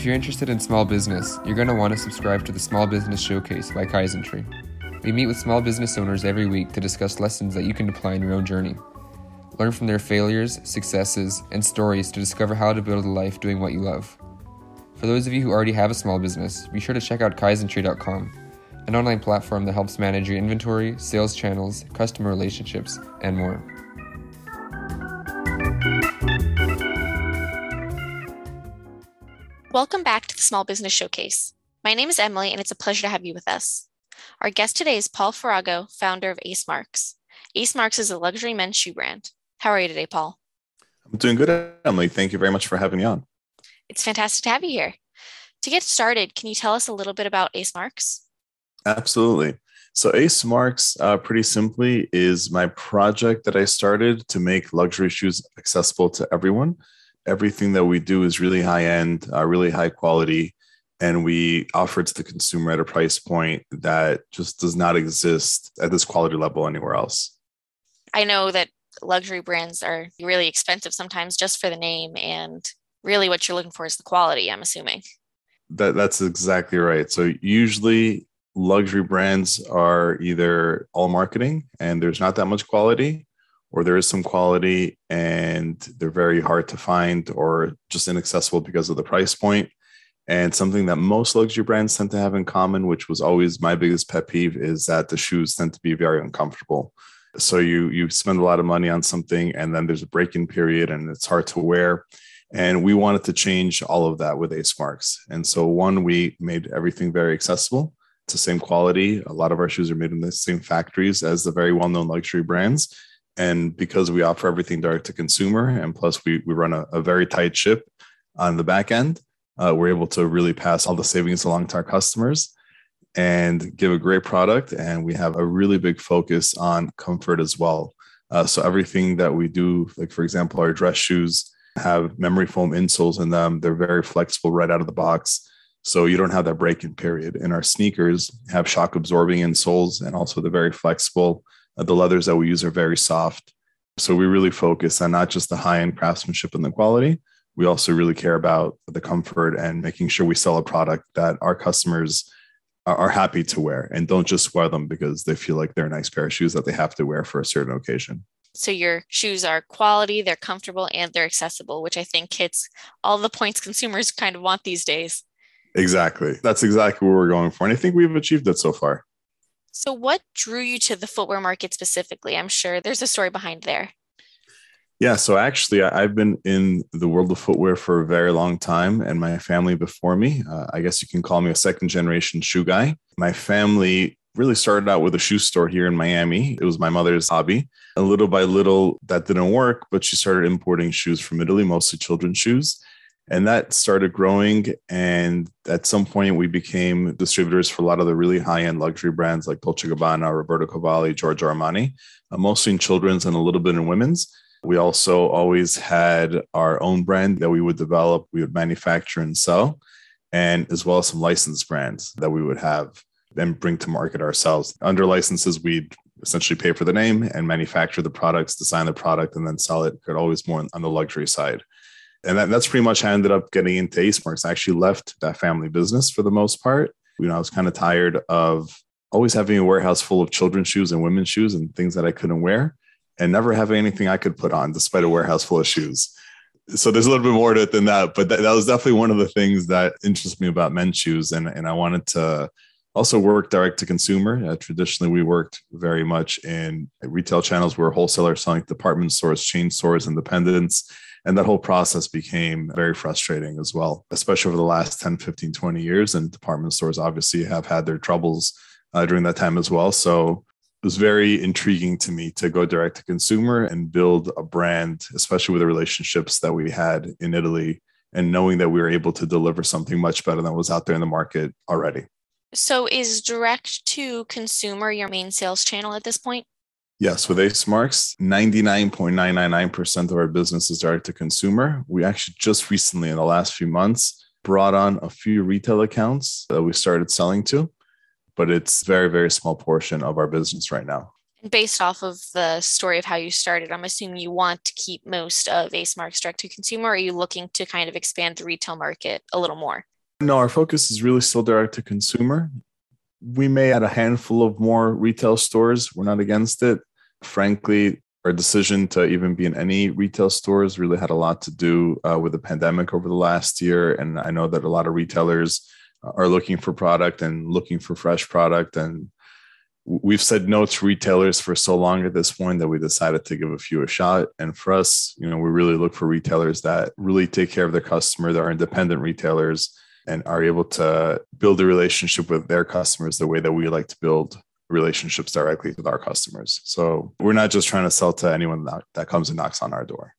If you're interested in small business, you're going to want to subscribe to the Small Business Showcase by Kaizen We meet with small business owners every week to discuss lessons that you can apply in your own journey. Learn from their failures, successes, and stories to discover how to build a life doing what you love. For those of you who already have a small business, be sure to check out kaizntree.com, an online platform that helps manage your inventory, sales channels, customer relationships, and more. Welcome back to the Small Business Showcase. My name is Emily, and it's a pleasure to have you with us. Our guest today is Paul Farago, founder of Ace Marks. Ace Marks is a luxury men's shoe brand. How are you today, Paul? I'm doing good, Emily. Thank you very much for having me on. It's fantastic to have you here. To get started, can you tell us a little bit about Ace Marks? Absolutely. So, Ace Marks, uh, pretty simply, is my project that I started to make luxury shoes accessible to everyone everything that we do is really high end, uh, really high quality, and we offer it to the consumer at a price point that just does not exist at this quality level anywhere else. I know that luxury brands are really expensive sometimes just for the name, and really what you're looking for is the quality, I'm assuming. That, that's exactly right. So, usually, luxury brands are either all marketing and there's not that much quality, or there is some quality and they're very hard to find or just inaccessible because of the price point. And something that most luxury brands tend to have in common, which was always my biggest pet peeve, is that the shoes tend to be very uncomfortable. So you you spend a lot of money on something and then there's a break-in period and it's hard to wear. And we wanted to change all of that with Ace Marks. And so one, we made everything very accessible. It's the same quality. A lot of our shoes are made in the same factories as the very well-known luxury brands and because we offer everything direct to consumer, and plus we, we run a, a very tight ship on the back end, uh, we're able to really pass all the savings along to our customers and give a great product. And we have a really big focus on comfort as well. Uh, so everything that we do, like for example, our dress shoes have memory foam insoles in them. They're very flexible right out of the box. So you don't have that break-in period. And our sneakers have shock absorbing insoles and also they're very flexible Uh, the leathers that we use are very soft. So we really focus on not just the high end craftsmanship and the quality. We also really care about the comfort and making sure we sell a product that our customers are happy to wear and don't just wear them because they feel like they're a nice pair of shoes that they have to wear for a certain occasion. So your shoes are quality, they're comfortable, and they're accessible, which I think hits all the points consumers kind of want these days. Exactly. That's exactly what we're going for. And I think we've achieved it so far. So, what drew you to the footwear market specifically? I'm sure there's a story behind there. Yeah, so actually, I've been in the world of footwear for a very long time, and my family before me, uh, I guess you can call me a second generation shoe guy. My family really started out with a shoe store here in Miami. It was my mother's hobby. And little by little, that didn't work, but she started importing shoes from Italy, mostly children's shoes and that started growing. And at some point we became distributors for a lot of the really high-end luxury brands like dolce gabbana roberto cavalli giorgio armani uh, mostly in children's and a little bit in women's. We also always had our own brand that we would develop we would manufacture and sell and as well as some licensed brands that we would have and bring to market ourselves. Under licenses we'd essentially pay for the name and manufacture the products design the product and then sell it. Could always more on the luxury side and that, that's pretty much how I ended up getting into Ace Marks. I actually left that family business for the most part. You know, I was kind of tired of always having a warehouse full of children's shoes and women's shoes and things that I couldn't wear and never having anything I could put on despite a warehouse full of shoes. So there's a little bit more to it than that, but that, that was definitely one of the things that interests me about men's shoes. And, and I wanted to also work direct to consumer. Uh, traditionally, we worked very much in retail channels where wholesalers selling department stores, chain stores, independents and that whole process became very frustrating as well, especially over the last 10, 15, 20 years. And department stores obviously have had their troubles uh, during that time as well. So it was very intriguing to me to go direct to consumer and build a brand, especially with the relationships that we had in Italy and knowing that we were able to deliver something much better than was out there in the market already. So, is direct to consumer your main sales channel at this point? Yes, with Ace Marks, 99.999% of our business is direct to consumer. We actually just recently, in the last few months, brought on a few retail accounts that we started selling to, but it's very, very small portion of our business right now. Based off of the story of how you started, I'm assuming you want to keep most of Ace Marks direct to consumer. Or are you looking to kind of expand the retail market a little more? No, our focus is really still direct to consumer. We may add a handful of more retail stores. We're not against it. Frankly, our decision to even be in any retail stores really had a lot to do uh, with the pandemic over the last year. And I know that a lot of retailers are looking for product and looking for fresh product. And we've said no to retailers for so long at this point that we decided to give a few a shot. And for us, you know, we really look for retailers that really take care of their customer, that are independent retailers and are able to build a relationship with their customers the way that we like to build relationships directly with our customers. So we're not just trying to sell to anyone that, that comes and knocks on our door.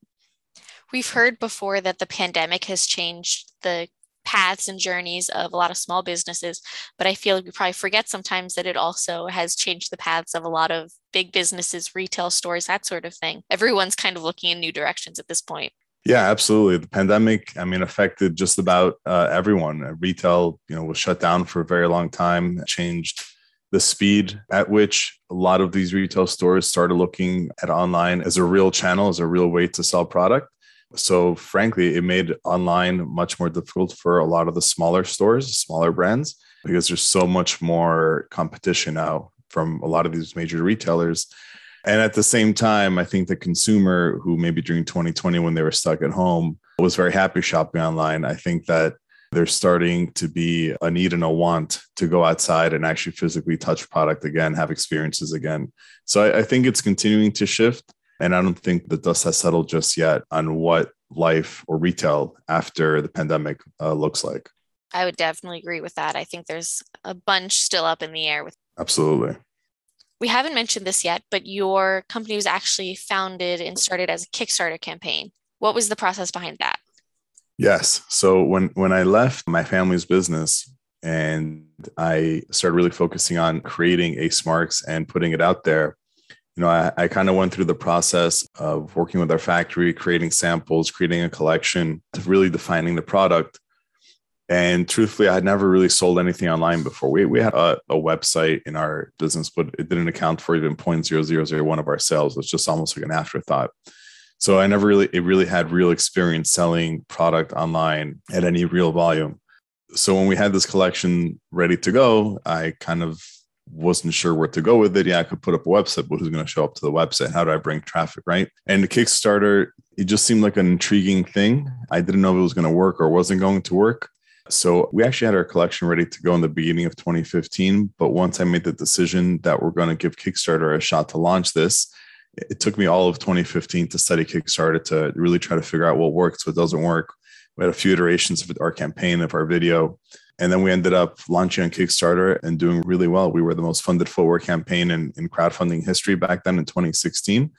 We've heard before that the pandemic has changed the paths and journeys of a lot of small businesses, but I feel like we probably forget sometimes that it also has changed the paths of a lot of big businesses, retail stores, that sort of thing. Everyone's kind of looking in new directions at this point. Yeah, absolutely. The pandemic, I mean, affected just about uh, everyone. Retail, you know, was shut down for a very long time, changed the speed at which a lot of these retail stores started looking at online as a real channel, as a real way to sell product. So, frankly, it made online much more difficult for a lot of the smaller stores, smaller brands, because there's so much more competition now from a lot of these major retailers. And at the same time, I think the consumer who maybe during 2020, when they were stuck at home, was very happy shopping online. I think that there's starting to be a need and a want to go outside and actually physically touch product again, have experiences again. So I, I think it's continuing to shift. And I don't think the dust has settled just yet on what life or retail after the pandemic uh, looks like. I would definitely agree with that. I think there's a bunch still up in the air with Absolutely. We haven't mentioned this yet, but your company was actually founded and started as a Kickstarter campaign. What was the process behind that? Yes. So when when I left my family's business and I started really focusing on creating Ace Marks and putting it out there, you know, I, I kind of went through the process of working with our factory, creating samples, creating a collection, really defining the product. And truthfully, I had never really sold anything online before. We, we had a, a website in our business, but it didn't account for even 0.0001 of our sales. It was just almost like an afterthought. So I never really, it really had real experience selling product online at any real volume. So when we had this collection ready to go, I kind of wasn't sure where to go with it. Yeah, I could put up a website, but who's going to show up to the website? How do I bring traffic? Right. And the Kickstarter, it just seemed like an intriguing thing. I didn't know if it was going to work or wasn't going to work. So we actually had our collection ready to go in the beginning of 2015. But once I made the decision that we're going to give Kickstarter a shot to launch this, it took me all of 2015 to study Kickstarter to really try to figure out what works, what doesn't work. We had a few iterations of our campaign, of our video. And then we ended up launching on Kickstarter and doing really well. We were the most funded footwear campaign in, in crowdfunding history back then in 2016.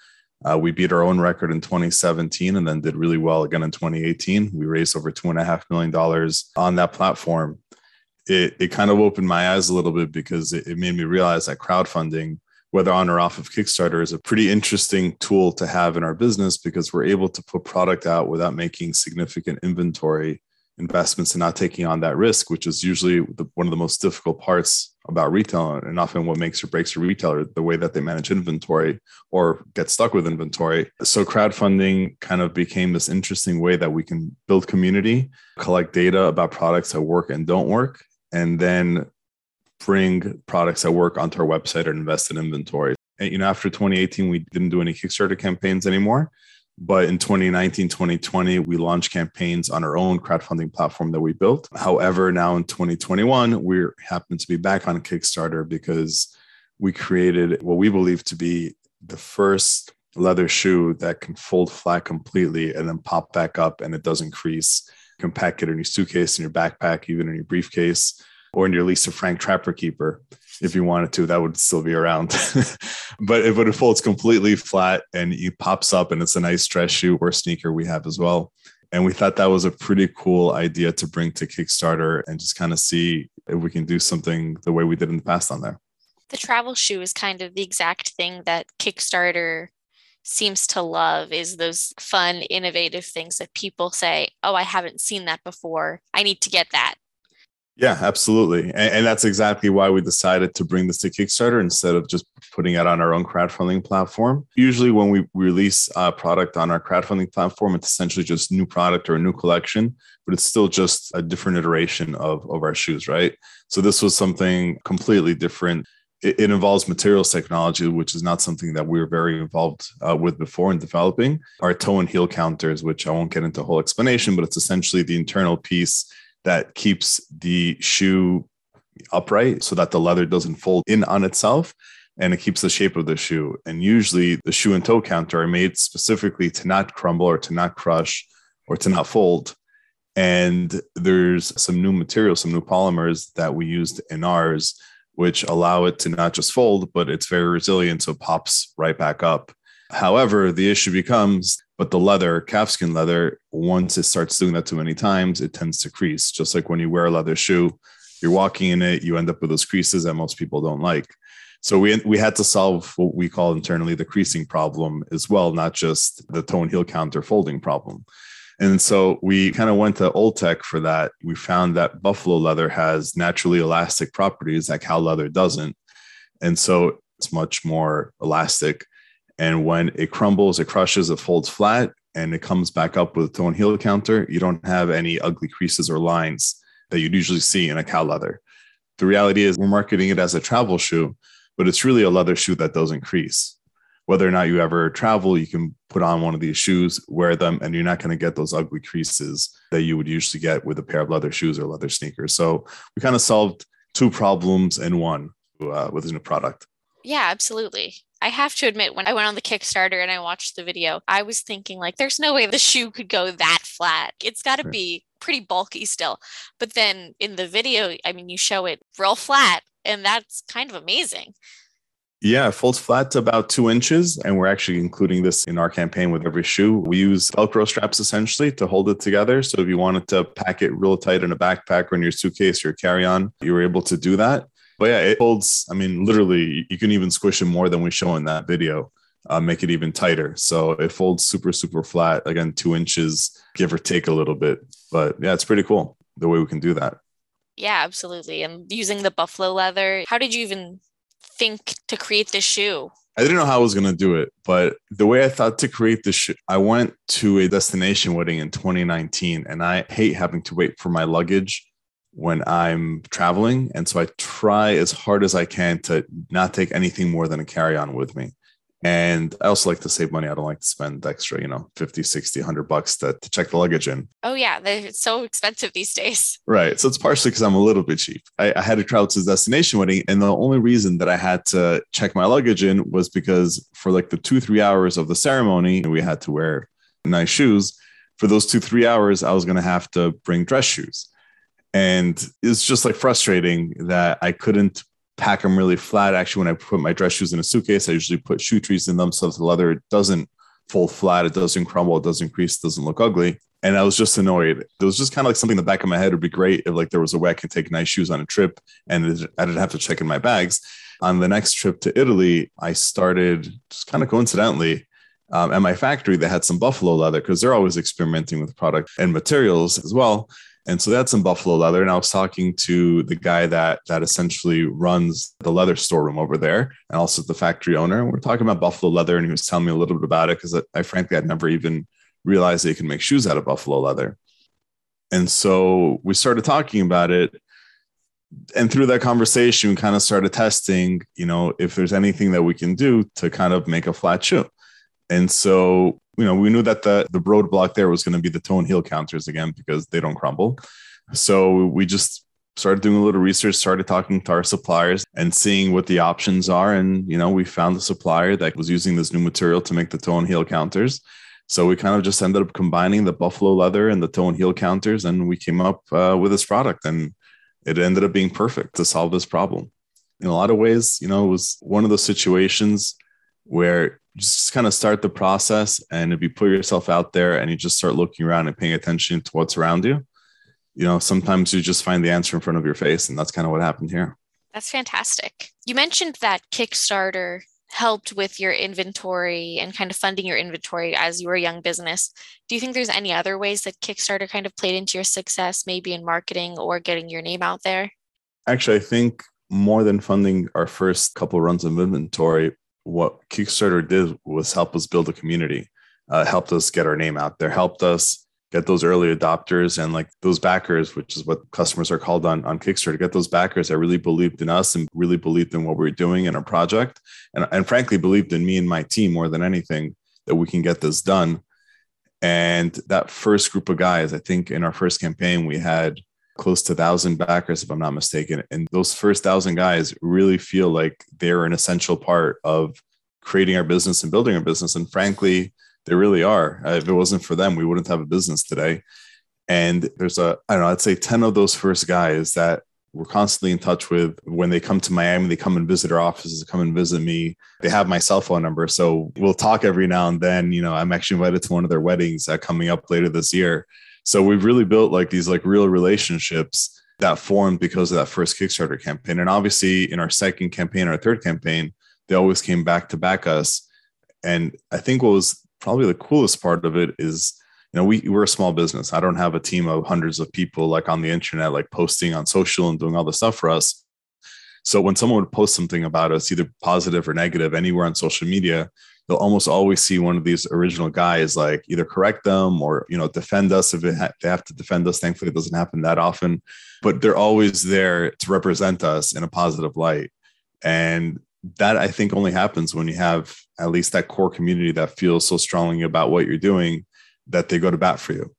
Uh, we beat our own record in 2017 and then did really well again in 2018. We raised over $2.5 million on that platform. It, it kind of opened my eyes a little bit because it, it made me realize that crowdfunding, whether on or off of Kickstarter, is a pretty interesting tool to have in our business because we're able to put product out without making significant inventory investments and not taking on that risk, which is usually the, one of the most difficult parts about retail and often what makes or breaks a retailer, the way that they manage inventory or get stuck with inventory. So crowdfunding kind of became this interesting way that we can build community, collect data about products that work and don't work, and then bring products that work onto our website or invest in inventory. And, you know, after 2018, we didn't do any Kickstarter campaigns anymore. But in 2019, 2020, we launched campaigns on our own crowdfunding platform that we built. However, now in 2021, we happen to be back on Kickstarter because we created what we believe to be the first leather shoe that can fold flat completely and then pop back up and it doesn't crease. You can pack it in your suitcase, in your backpack, even in your briefcase, or in your Lisa Frank Trapper Keeper if you wanted to, that would still be around. but if it folds completely flat and it pops up and it's a nice dress shoe or sneaker we have as well. And we thought that was a pretty cool idea to bring to Kickstarter and just kind of see if we can do something the way we did in the past on there. The travel shoe is kind of the exact thing that Kickstarter seems to love is those fun innovative things that people say oh i haven't seen that before i need to get that Yeah, absolutely. And, and, that's exactly why we decided to bring this to Kickstarter instead of just putting it on our own crowdfunding platform. Usually, when we release a product on our crowdfunding platform, it's essentially just new product or a new collection, but it's still just a different iteration of, of our shoes, right? So, this was something completely different. It, it involves materials technology, which is not something that we were very involved uh, with before in developing. Our toe and heel counters, which I won't get into a whole explanation, but it's essentially the internal piece that keeps the shoe upright so that the leather doesn't fold in on itself and it keeps the shape of the shoe. And usually the shoe and toe counter are made specifically to not crumble or to not crush or to not fold. And there's some new materials, some new polymers that we used in ours, which allow it to not just fold, but it's very resilient. So it pops right back up. However, the issue becomes but the leather, calfskin leather, once it starts doing that too many times, it tends to crease. Just like when you wear a leather shoe, you're walking in it, you end up with those creases that most people don't like. So we we had to solve what we call internally the creasing problem as well, not just the toe heel counter folding problem. And so we kind of went to Old Tech for that. We found that buffalo leather has naturally elastic properties that cow leather doesn't. And so it's much more elastic. And when it crumbles, it crushes, it folds flat, and it comes back up with a tone heel counter, you don't have any ugly creases or lines that you'd usually see in a cow leather. The reality is, we're marketing it as a travel shoe, but it's really a leather shoe that doesn't crease. Whether or not you ever travel, you can put on one of these shoes, wear them, and you're not going to get those ugly creases that you would usually get with a pair of leather shoes or leather sneakers. So we kind of solved two problems in one uh, with this new product. Yeah, absolutely. I have to admit, when I went on the Kickstarter and I watched the video, I was thinking, like, there's no way the shoe could go that flat. It's got to be pretty bulky still. But then in the video, I mean, you show it real flat, and that's kind of amazing. Yeah, it folds flat to about two inches. And we're actually including this in our campaign with every shoe. We use Velcro straps essentially to hold it together. So if you wanted to pack it real tight in a backpack or in your suitcase or your carry on, you were able to do that. But yeah, it holds. I mean, literally, you can even squish it more than we show in that video. Uh, make it even tighter. So it folds super, super flat. Again, two inches, give or take a little bit. But yeah, it's pretty cool the way we can do that. Yeah, absolutely. And using the buffalo leather, how did you even think to create this shoe? I didn't know how I was going to do it, but the way I thought to create this, shoe, I went to a destination wedding in 2019, and I hate having to wait for my luggage when I'm traveling. And so I try as hard as I can to not take anything more than a carry on with me. And I also like to save money. I don't like to spend extra, you know, 50, 60, 100 bucks to, to check the luggage in. Oh, yeah. They're so expensive these days. Right. So it's partially because I'm a little bit cheap. I, I had to travel to the destination wedding. And the only reason that I had to check my luggage in was because for like the two, three hours of the ceremony, we had to wear nice shoes. For those two, three hours, I was going to have to bring dress shoes. And it's just like frustrating that I couldn't pack them really flat. Actually, when I put my dress shoes in a suitcase, I usually put shoe trees in them so the leather doesn't fold flat, it doesn't crumble, it doesn't crease, it doesn't look ugly. And I was just annoyed. It was just kind of like something in the back of my head would be great if like there was a way I could take nice shoes on a trip and I didn't have to check in my bags. On the next trip to Italy, I started just kind of coincidentally um, at my factory. They had some buffalo leather because they're always experimenting with product and materials as well. And so that's in Buffalo Leather. And I was talking to the guy that that essentially runs the leather storeroom over there and also the factory owner. And we're talking about Buffalo Leather. And he was telling me a little bit about it because I, I frankly had never even realized they can make shoes out of buffalo leather. And so we started talking about it. And through that conversation, we kind of started testing, you know, if there's anything that we can do to kind of make a flat shoe. And so you know, we knew that the the roadblock there was going to be the tone heel counters again because they don't crumble. So we just started doing a little research, started talking to our suppliers and seeing what the options are. And, you know, we found a supplier that was using this new material to make the toe and heel counters. So we kind of just ended up combining the buffalo leather and the toe and heel counters, and we came up uh, with this product. And it ended up being perfect to solve this problem. In a lot of ways, you know, it was one of those situations where just kind of start the process. And if you put yourself out there and you just start looking around and paying attention to what's around you, you know, sometimes you just find the answer in front of your face. And that's kind of what happened here. That's fantastic. You mentioned that Kickstarter helped with your inventory and kind of funding your inventory as you were a young business. Do you think there's any other ways that Kickstarter kind of played into your success, maybe in marketing or getting your name out there? Actually, I think more than funding our first couple runs of inventory, what Kickstarter did was help us build a community, uh, helped us get our name out there, helped us get those early adopters and like those backers, which is what customers are called on, on Kickstarter, get those backers that really believed in us and really believed in what we were doing in our project. And, and frankly, believed in me and my team more than anything that we can get this done. And that first group of guys, I think in our first campaign, we had close to thousand backers, if I'm not mistaken. And those first thousand guys really feel like they're an essential part of creating our business and building our business. And frankly, they really are. Uh, if it wasn't for them, we wouldn't have a business today. And there's a, I don't know, I'd say 10 of those first guys that we're constantly in touch with. When they come to Miami, they come and visit our offices, come and visit me. They have my cell phone number. So we'll talk every now and then. You know, I'm actually invited to one of their weddings uh, coming up later this year. So we've really built like these like real relationships that formed because of that first Kickstarter campaign. And obviously in our second campaign, our third campaign, they always came back to back us. And I think what was probably the coolest part of it is you know we, we're a small business i don't have a team of hundreds of people like on the internet like posting on social and doing all the stuff for us so when someone would post something about us either positive or negative anywhere on social media you'll almost always see one of these original guys like either correct them or you know defend us if ha- they have to defend us thankfully it doesn't happen that often but they're always there to represent us in a positive light and that I think only happens when you have at least that core community that feels so strongly about what you're doing that they go to bat for you.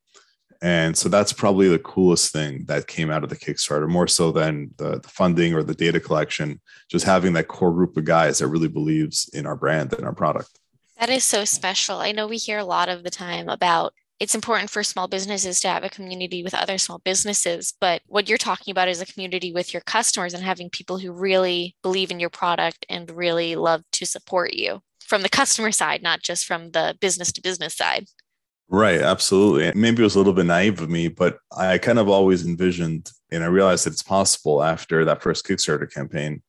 And so that's probably the coolest thing that came out of the Kickstarter, more so than the, the, funding or the data collection, just having that core group of guys that really believes in our brand and our product. That is so special. I know we hear a lot of the time about it's important for small businesses to have a community with other small businesses. But what you're talking about is a community with your customers and having people who really believe in your product and really love to support you from the customer side, not just from the business to business side. Right, absolutely. Maybe it was a little bit naive of me, but I kind of always envisioned and I realized that it's possible after that first Kickstarter campaign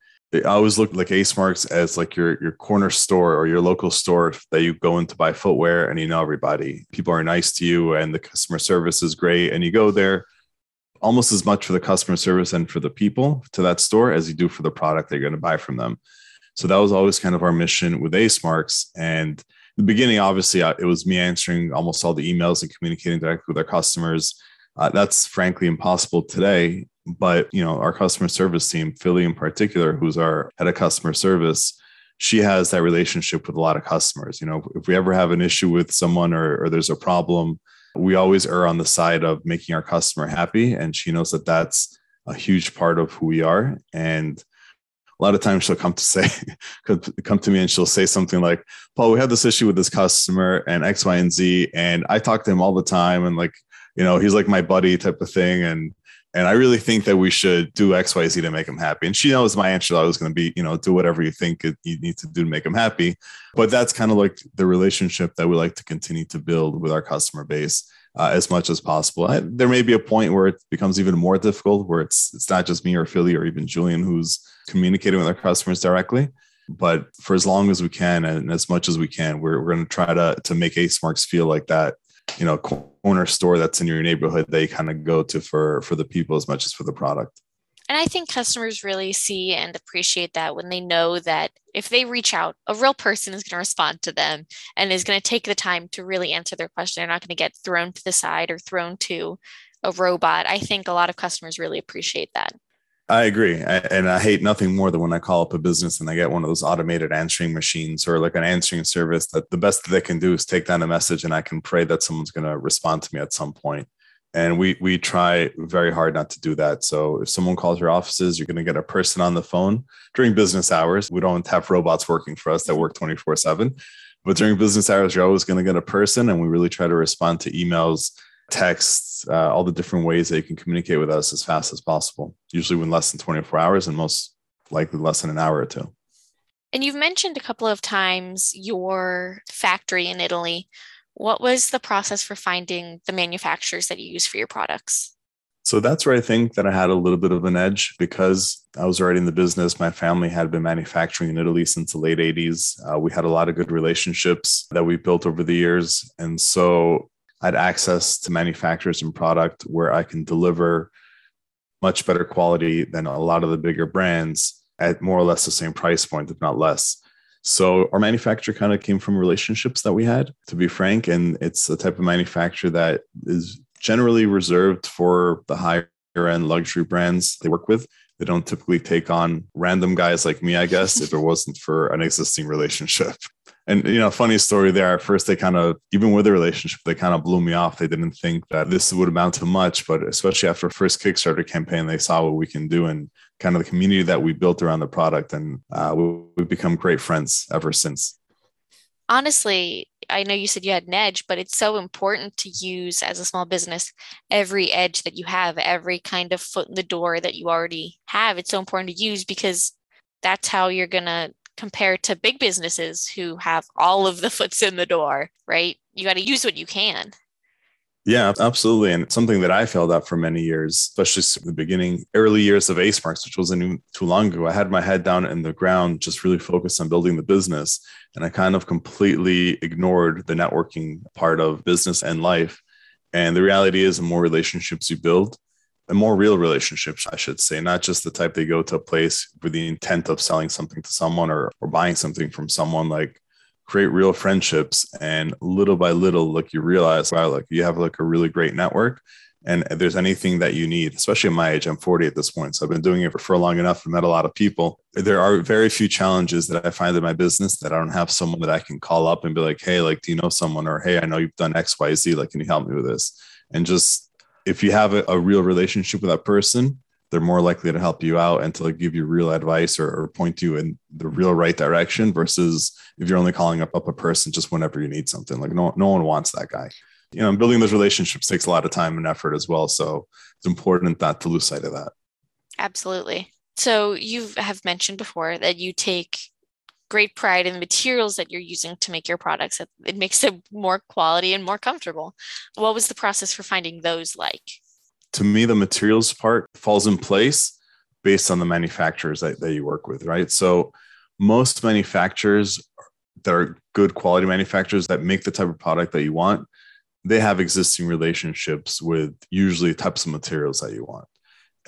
I always looked like Ace Marks as like your your corner store or your local store that you go in to buy footwear and you know everybody. People are nice to you and the customer service is great and you go there almost as much for the customer service and for the people to that store as you do for the product they're going to buy from them. So that was always kind of our mission with Ace Marks and the beginning obviously uh, it was me answering almost all the emails and communicating directly with our customers. Uh, that's frankly impossible today but you know, our customer service team, Philly in particular, who's our head of customer service, she has that relationship with a lot of customers. You know, if we ever have an issue with someone or, or there's a problem, we always err on the side of making our customer happy. And she knows that that's a huge part of who we are. And a lot of times she'll come to say, come to me and she'll say something like, Paul, we had this issue with this customer and X, Y, and Z. And I talk to him all the time. And like, you know, he's like my buddy type of thing. And and I really think that we should do X, Y, Z to make him happy. And she knows my answer. I was going to be, you know, do whatever you think you need to do to make him happy. But that's kind of like the relationship that we like to continue to build with our customer base uh, as much as possible. I, there may be a point where it becomes even more difficult, where it's it's not just me or Philly or even Julian who's communicating with our customers directly. But for as long as we can and as much as we can, we're, we're going to try to to make Ace Marks feel like that you know corner store that's in your neighborhood that you kind of go to for for the people as much as for the product and i think customers really see and appreciate that when they know that if they reach out a real person is going to respond to them and is going to take the time to really answer their question they're not going to get thrown to the side or thrown to a robot i think a lot of customers really appreciate that I agree. And I hate nothing more than when I call up a business and I get one of those automated answering machines or like an answering service that the best they can do is take down a message and I can pray that someone's going to respond to me at some point. And we we try very hard not to do that. So if someone calls your offices, you're going to get a person on the phone during business hours. We don't have robots working for us that work 24 7. But during business hours, you're always going to get a person. And we really try to respond to emails texts, uh, all the different ways that you can communicate with us as fast as possible, usually within less than 24 hours and most likely less than an hour or two. And you've mentioned a couple of times your factory in Italy. What was the process for finding the manufacturers that you use for your products? So that's where I think that I had a little bit of an edge because I was already in the business. My family had been manufacturing in Italy since the late 80s. Uh, we had a lot of good relationships that we built over the years. And so I had access to manufacturers and product where I can deliver much better quality than a lot of the bigger brands at more or less the same price point, if not less. So our manufacturer kind of came from relationships that we had, to be frank. And it's the type of manufacturer that is generally reserved for the higher end luxury brands they work with. They don't typically take on random guys like me, I guess, if it wasn't for an existing relationship. And you know, funny story there. At first, they kind of, even with the relationship, they kind of blew me off. They didn't think that this would amount to much, but especially after first Kickstarter campaign, they saw what we can do and kind of the community that we built around the product, and uh, we, we've become great friends ever since. Honestly, I know you said you had an edge, but it's so important to use as a small business every edge that you have, every kind of foot in the door that you already have. It's so important to use because that's how you're going to compare to big businesses who have all of the foots in the door, right? You got to use what you can. Yeah, absolutely. And something that I failed at for many years, especially the beginning, early years of Ace Marks, which wasn't too long ago. I had my head down in the ground, just really focused on building the business. And I kind of completely ignored the networking part of business and life. And the reality is, the more relationships you build, more real relationships, I should say, not just the type they go to a place with the intent of selling something to someone or, or buying something from someone like create real friendships and little by little like you realize wow like you have like a really great network and if there's anything that you need especially at my age i'm 40 at this point so i've been doing it for, for long enough and met a lot of people. There are very few challenges that i find in my business that i don't have someone that i can call up and be like hey like do you know someone? or hey i know you've done xyz like can you help me with this? and just if you have a, a real relationship with that person they're more likely to help you out and to like give you real advice or, or, point you in the real right direction versus if you're only calling up, up a person just whenever you need something. Like no, no one wants that guy. You know, building those relationships takes a lot of time and effort as well. So it's important not to lose sight of that. Absolutely. So you have mentioned before that you take great pride in the materials that you're using to make your products. It makes them more quality and more comfortable. What was the process for finding those like? to me, the materials part falls in place based on the manufacturers that, that you work with, right? So most manufacturers that are good quality manufacturers that make the type of product that you want, they have existing relationships with usually types of materials that you want.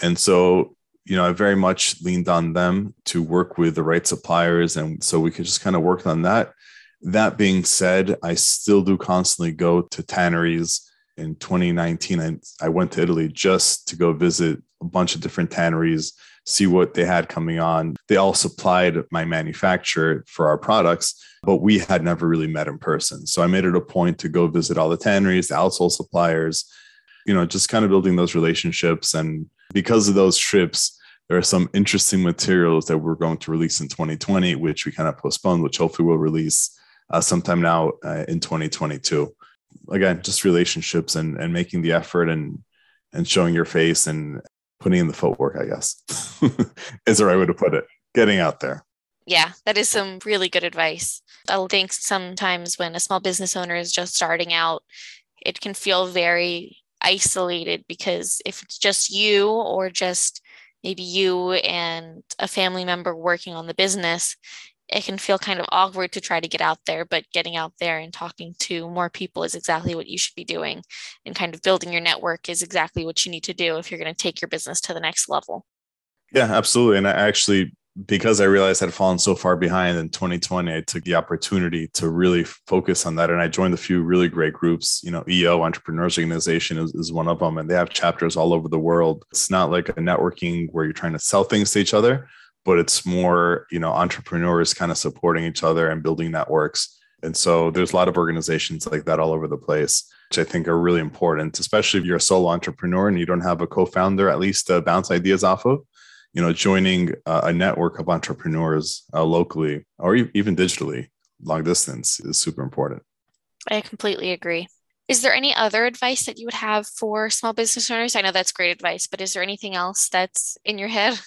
And so, you know, I very much leaned on them to work with the right suppliers. And so we could just kind of work on that. That being said, I still do constantly go to tanneries in 2019 I, I went to italy just to go visit a bunch of different tanneries see what they had coming on they all supplied my manufacturer for our products but we had never really met in person so i made it a point to go visit all the tanneries the outsole suppliers you know just kind of building those relationships and because of those trips there are some interesting materials that we're going to release in 2020 which we kind of postponed which hopefully we'll release uh, sometime now uh, in 2022 again just relationships and and making the effort and and showing your face and putting in the footwork i guess is the right way to put it. Getting out there. Yeah that is some really good advice. I think sometimes when a small business owner is just starting out it can feel very isolated because if it's just you or just maybe you and a family member working on the business it can feel kind of awkward to try to get out there, but getting out there and talking to more people is exactly what you should be doing. And kind of building your network is exactly what you need to do if you're going to take your business to the next level. Yeah, absolutely. And I actually, because I realized I'd fallen so far behind in 2020, I took the opportunity to really focus on that. And I joined a few really great groups. You know, EO Entrepreneurs Organization is, is one of them, and they have chapters all over the world. It's not like a networking where you're trying to sell things to each other but it's more you know entrepreneurs kind of supporting each other and building networks and so there's a lot of organizations like that all over the place which i think are really important especially if you're a solo entrepreneur and you don't have a co-founder at least to bounce ideas off of you know joining a network of entrepreneurs uh, locally or even digitally long distance is super important i completely agree is there any other advice that you would have for small business owners? I know that's great advice, but is there anything else that's in your head?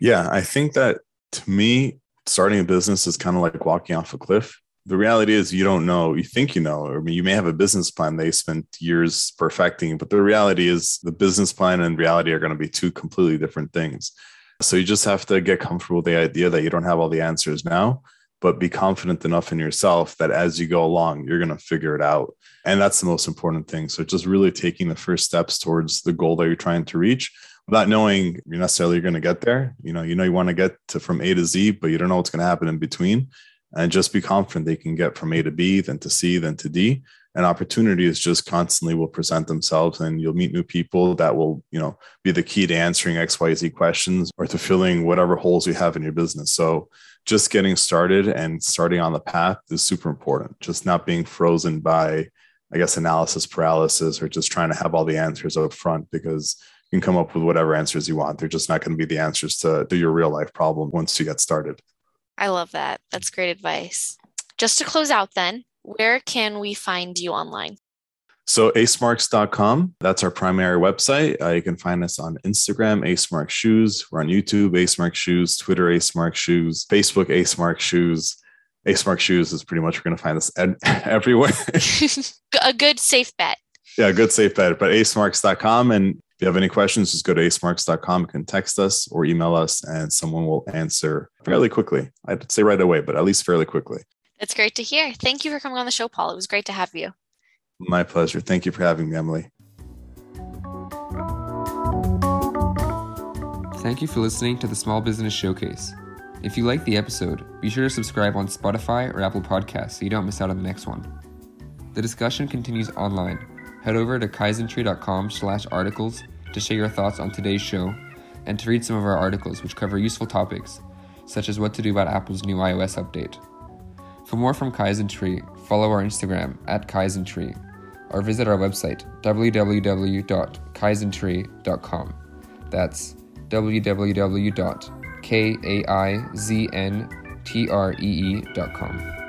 Yeah, I think that to me, starting a business is kind of like walking off a cliff. the reality is you don't know. You think you know, or you may have a business plan they spent years perfecting, but the reality is the business plan and reality are going to be two completely different things. So you just have to get comfortable with the idea that you don't have all the answers now, but be confident enough in yourself that as you go along, you're going to figure it out. And that's the most important thing. So just really taking the first steps towards the goal that you're trying to reach without knowing you're necessarily going to get there. You know, you know, you want to get to from A to Z, but you don't know what's going to happen in between. And just be confident they can get from A to B, then to C, then to D. And opportunities just constantly will present themselves and you'll meet new people that will, you know, be the key to answering XYZ questions or to filling whatever holes you have in your business. So just getting started and starting on the path is super important. Just not being frozen by, I guess, analysis paralysis or just trying to have all the answers up front because you can come up with whatever answers you want. They're just not going to be the answers to, to your real life problem once you get started. I love that. That's great advice. Just to close out, then, where can we find you online? So acemarks.com, that's our primary website. Uh, you can find us on Instagram, acemark shoes. We're on YouTube, acemark shoes, Twitter, acemark shoes, Facebook, acemark shoes. acemark shoes is pretty much, we're going to find us ed- everywhere. A good safe bet. Yeah, good safe bet. But acemarks.com. And if you have any questions, just go to acemarks.com. You can text us or email us, and someone will answer fairly quickly. I'd say right away, but at least fairly quickly. That's great to hear. Thank you for coming on the show, Paul. It was great to have you. My pleasure. Thank you for having me, Emily. Thank you for listening to the Small Business Showcase. If you like the episode, be sure to subscribe on Spotify or Apple Podcasts so you don't miss out on the next one. The discussion continues online head over to kaizntree.com slash articles to share your thoughts on today's show and to read some of our articles which cover useful topics, such as what to do about Apple's new iOS update. For more from Kaizntree, follow our Instagram at Kaizntree or visit our website www.kaizntree.com. That's www.kaizntree.com.